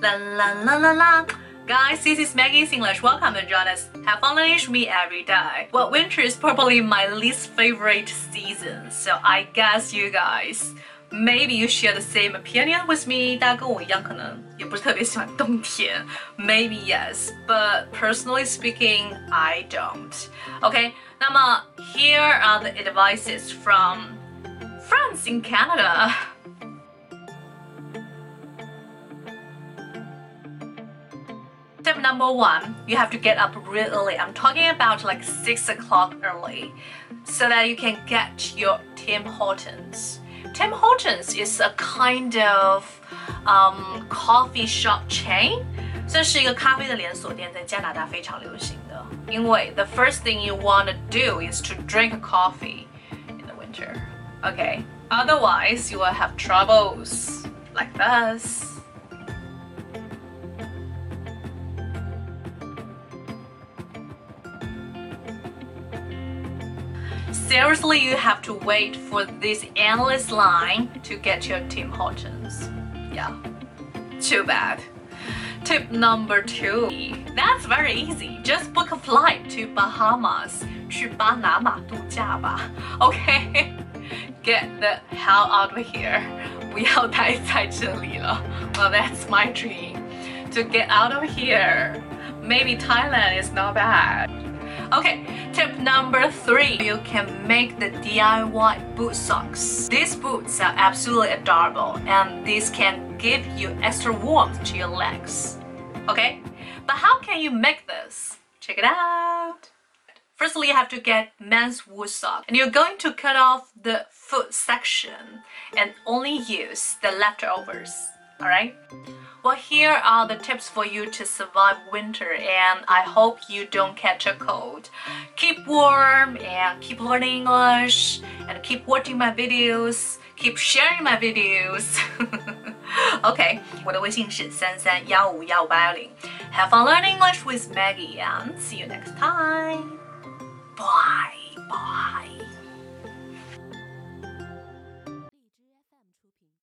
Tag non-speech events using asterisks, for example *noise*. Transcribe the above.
La la la la la. Guys, this is Maggie's English. Welcome to join us. Have fun learning with me every day. Well, winter is probably my least favorite season, so I guess you guys maybe you share the same opinion with me. 大家跟我一样，可能也不是特别喜欢冬天。Maybe yes, but personally speaking, I don't. Okay, 那么 here are the advices from friends in Canada. Tip number one, you have to get up really early. I'm talking about like 6 o'clock early so that you can get your Tim Hortons. Tim Hortons is a kind of um, coffee shop chain. 这是一个咖啡的连锁店，在加拿大非常流行的。因为 the first thing you want to do is to drink coffee in the winter. Okay. Otherwise, you will have troubles like this. Seriously, you have to wait for this endless line to get your Tim Hortons. Yeah, too bad. Tip number two. That's very easy. Just book a flight to Bahamas. 去巴拿马度假吧. Okay? *laughs* Get the hell out of here. 不要待在这里了. *laughs* Well, that's my dream. To get out of here. Maybe Thailand is not bad. Okay, tip number three. You can make the DIY boot socks. These boots are absolutely adorable and these can give you extra warmth to your legs. Okay, but how can you make this? Check it out. Firstly, you have to get men's wool sock and you're going to cut off the foot section and only use the leftovers Alright? Well, here are the tips for you to survive winter, and I hope you don't catch a cold. Keep warm and keep learning English, and keep watching my videos, keep sharing my videos. *laughs* okay, 我的微信是三三幺五幺五八幺零。Have fun learning English with Maggie, and see you next time. Bye bye.